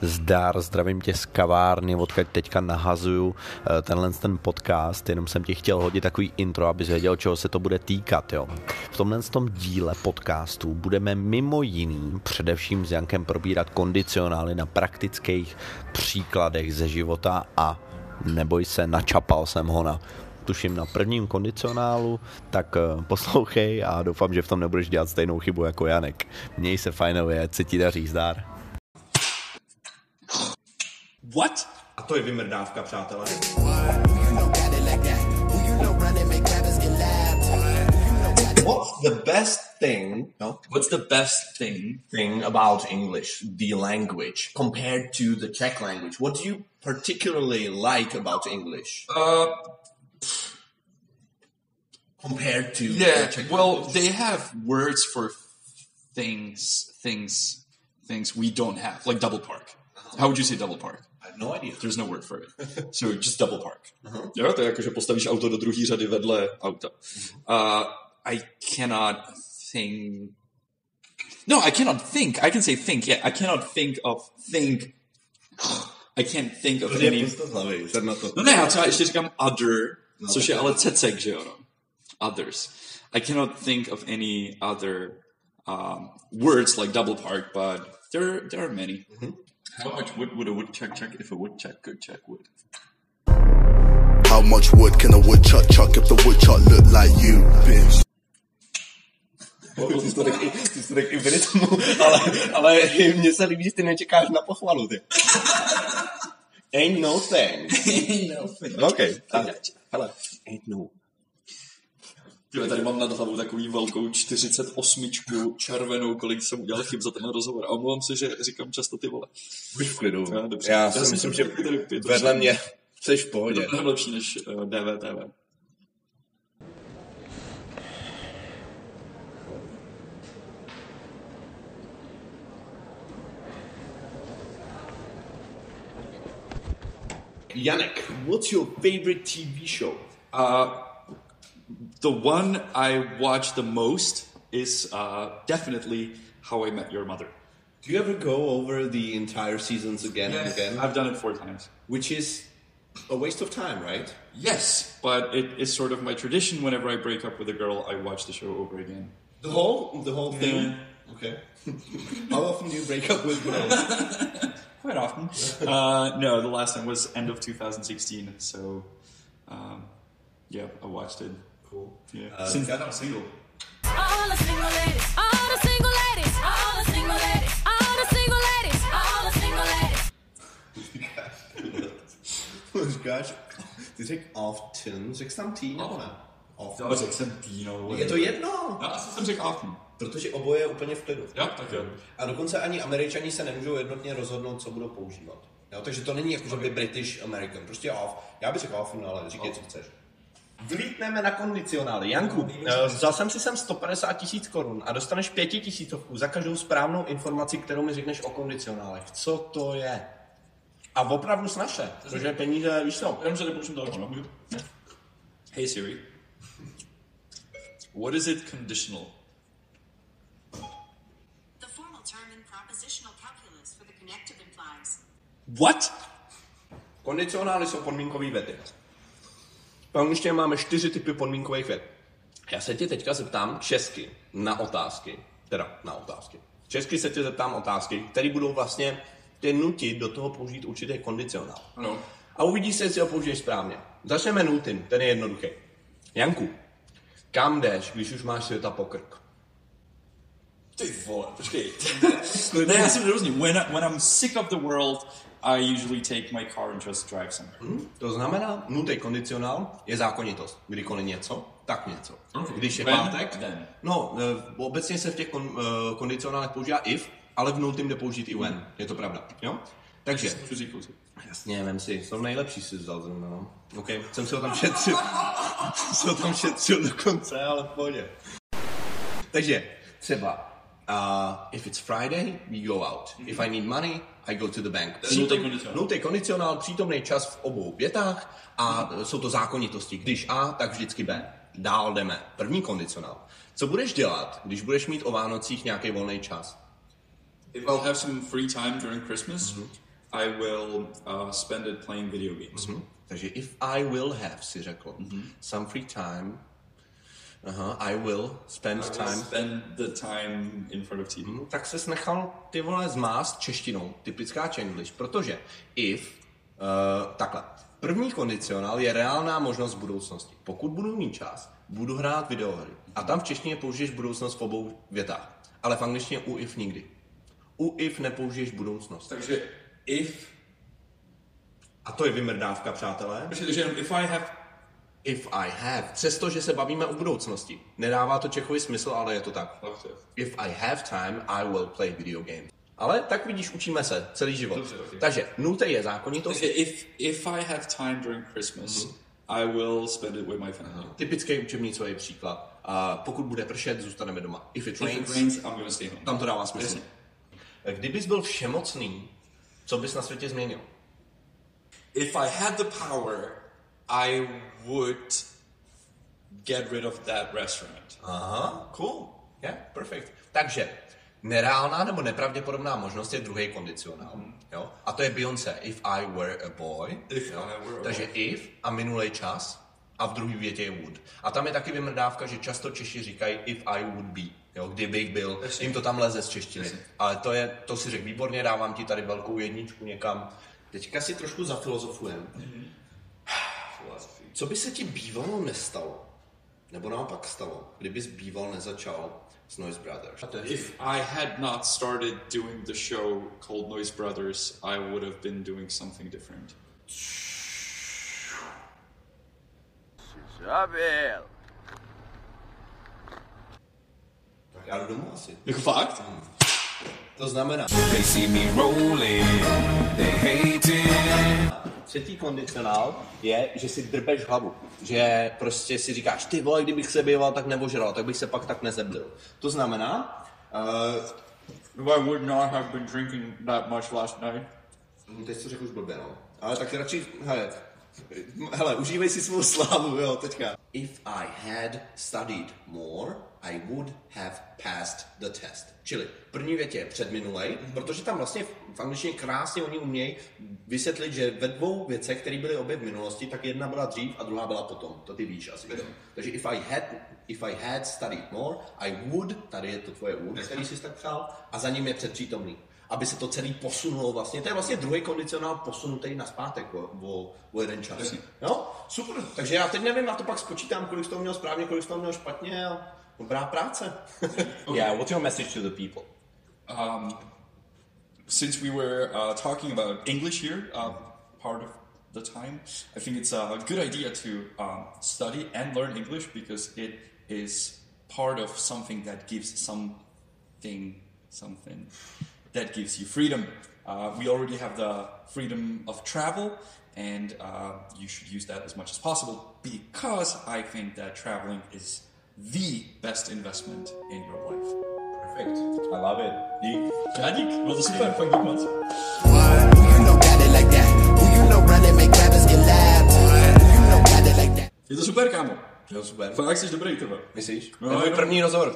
Zdar, zdravím tě z kavárny, odkud teďka nahazuju eh, tenhle ten podcast, jenom jsem ti chtěl hodit takový intro, abys věděl, čeho se to bude týkat. Jo. V tomhle tom díle podcastu budeme mimo jiný především s Jankem probírat kondicionály na praktických příkladech ze života a neboj se, načapal jsem ho na tuším na prvním kondicionálu, tak eh, poslouchej a doufám, že v tom nebudeš dělat stejnou chybu jako Janek. Měj se fajnově, co ti daří, zdár. What? A to je vymrdávka, přátelé. What's the best thing, no, What's the best thing? thing about English, the language, compared to the Czech language? What do you particularly like about English Uh, compared to yeah. the Czech Well, language? they have words for things, things, things we don't have, like double park. How would you say double park? I have no idea. There's no word for it. So just double park. Jo, to je jako, že postavíš auto do druhé řady vedle auta. Uh, I cannot think. No, I cannot think. I can say think. Yeah, I cannot think of think. I can't think of Prostě any. pusto z hlavy, sedm na to. No ne, já třeba ještě říkám other, což je ale cecek, že jo, no. Others. I cannot think of any other um, words like double park, but there there are many. How much wood would a woodchuck chuck if a woodchuck could chuck wood? How much wood can a woodchuck chuck if the woodchuck look like you, bitch? Ty jsi to řekl i- ty jsi to řekl i v rytmu, ale, ale mně se líbí, že ty nečekáš na pochvalu, ty. Ain't no thing. no, thing. OK, tak, hele, ain't no. Tyhle, tady mám nad hlavou takový velkou 48 červenou, kolik jsem udělal chyb za ten rozhovor. A omlouvám se, že říkám často ty vole. Buď v klidu. Jo, dobře. Já Já si jsem myslím, to že vedle mě jsi v Je pohodě. to mnohem lepší než uh, DVTV. Janek, what's your favorite TV show? Uh, the one I watch the most is uh, definitely How I Met Your Mother. Do you ever go over the entire seasons again and again? I've done it four times. Which is a waste of time, right? Yes, but it is sort of my tradition. Whenever I break up with a girl, I watch the show over again. The whole, the whole thing. Okay. How often do you break up with girls? Quite often. uh, no, the last time was end of 2016. So, um, yeah, I watched it. Cool. Yeah. Uh, Since then, I'm single. All the single ladies, all the single ladies, all the single ladies, all the single ladies, all the single ladies. Říkáš, ty řekl often, řekl jsi tam T nebo ne? Often. To řekl jsem Dino. Je to jedno, Já asi jsem řekl often. protože oboje je úplně v klidu. Jo, tak jo. A dokonce ani američani se nemůžou jednotně rozhodnout, co budou používat. Jo, takže to není jako, že by British American. Prostě off. Já bych řekl often, ale říkej, co chceš. Vlítneme na kondicionály. Janku, eh, vzal jsem si sem 150 tisíc korun a dostaneš pětitisícovku za každou správnou informaci, kterou mi řekneš o kondicionálech. Co to je? A opravdu snaše, protože peníze, víš co? Jenom, že nepouštím telefon, no? Hey Siri. What is it conditional? The formal term in propositional calculus for the connective implies. What? Kondicionály jsou podmínkové věty. V angličtině máme čtyři typy podmínkových vět. Já se tě teďka zeptám česky na otázky. Teda na otázky. Česky se tě zeptám otázky, které budou vlastně tě nutit do toho použít určitý kondicionál. Ano. A uvidíš se, jestli ho použiješ správně. Začneme nultým, ten je jednoduchý. Janku, kam jdeš, když už máš světa pokrk? Ty vole, počkej. ne, já jsem. When, I- when I'm sick of the world, I usually take my car and just drive somewhere. To znamená, nultý kondicionál je zákonitost. Kdykoliv něco, tak něco. Když je When, pátek, then. no, eh, obecně se v těch kon, eh, kondicionálech používá if, ale v nultým jde použít i when. Je to pravda, jo? Takže, jasně, vem si, jsou nejlepší si vzal zrovna, no. OK, jsem si ho tam šetřil, jsem ho tam šetřil dokonce, ale v pohodě. Takže, třeba, uh, if it's Friday, we go out. If I need money, I go to the bank. nultý kondicionál. Kondicionál, přítomný čas v obou větách a jsou to zákonitosti. Když A, tak vždycky B. Dál jdeme. První kondicionál. Co budeš dělat, když budeš mít o Vánocích nějaký volný čas? If I'll have some free time during Christmas, I will uh, spend it playing video games. Takže if I will have, si řekl, some free time, aha, I will spend I will time, spend the time in front of TV. tak se nechal ty vole zmást češtinou, typická Chenglish, protože if, uh, takhle, první kondicionál je reálná možnost budoucnosti. Pokud budu mít čas, budu hrát videohry. A tam v češtině použiješ budoucnost v obou větách. Ale v angličtině u if nikdy. U if nepoužiješ budoucnost. Takže if, A to je vymrdávka, přátelé. takže jenom if I have, If I have. Přestože se bavíme o budoucnosti. Nedává to Čechovi smysl, ale je to tak. If I have time, I will play video games. Ale tak vidíš, učíme se celý život. Dobře, okay. Takže nulté je zákonitost. takže if, if I have time during Christmas, I will spend it with my family. Typický učebnicový příklad. A pokud bude pršet, zůstaneme doma. If it If rains, it rains, I'm gonna stay home. tam to dává smysl. Jasně. Kdybys byl všemocný, co bys na světě změnil? If I had the power, I would get rid of that restaurant. Aha, cool. Yeah, perfect. Takže nereálná nebo nepravděpodobná možnost je druhý kondicionál. Jo? A to je Beyoncé. If I were a boy. If jo? I were a Takže if a minulý čas a v druhé větě je would. A tam je taky vymrdávka, že často Češi říkají if I would be. Jo, kdybych byl, Jasně. jim to tam leze z češtiny. Ale to je, to si řekl výborně, dávám ti tady velkou jedničku někam. Teďka si trošku zafilozofujem. Co by se ti bývalo nestalo? Nebo naopak stalo, kdybys býval nezačal s Noise Brothers? If I had not started doing the show called Noise Brothers, I would have been doing something different. Žabil. Tak já jdu domů asi. Jako fakt? To znamená, They see me rolling, they hating. Třetí kondicionál je, že si drbeš hlavu. Že prostě si říkáš, ty vole, kdybych se býval tak nevožral, tak bych se pak tak nezeblil. To znamená, uh, I would not have been drinking that much last night. No, teď to řekl už blbě, no. Ale tak radši, hele, hele, užívej si svou slávu, jo, teďka. If I had studied more, I would have passed the test. Čili první větě je předminulej, protože tam vlastně v angličtině krásně oni umějí vysvětlit, že ve dvou věcech, které byly obě v minulosti, tak jedna byla dřív a druhá byla potom. To ty víš asi. Jo? Takže if I had, if I had studied more, I would, tady je to tvoje would, který jsi tak psal, a za ním je předpřítomný aby se to celý posunulo vlastně. To je vlastně druhý kondicionál posunutý na zpátek o, o, o jeden čas. Jasně. Jo, super. Takže já teď nevím, já to pak spočítám, kolik jsi toho měl správně, kolik jsi toho měl špatně a dobrá práce. yeah, what's your message to the people? Um, since we were uh, talking about English here, uh, part of the time, I think it's a good idea to um, study and learn English because it is part of something that gives something, something that gives you freedom. Uh, we already have the freedom of travel, and uh, you should use that as much as possible because I think that traveling is the best investment in your life. Perfect. I love it. Dík. Já dík, bylo to super, fakt dík moc. Who you know got it like that? Who you know run and make rappers get loud? Who you know got it like that? Je to super, kámo. Jo, super. Fakt jsi dobrý, tebe. Myslíš? No, No, je jenom- první rozhovor,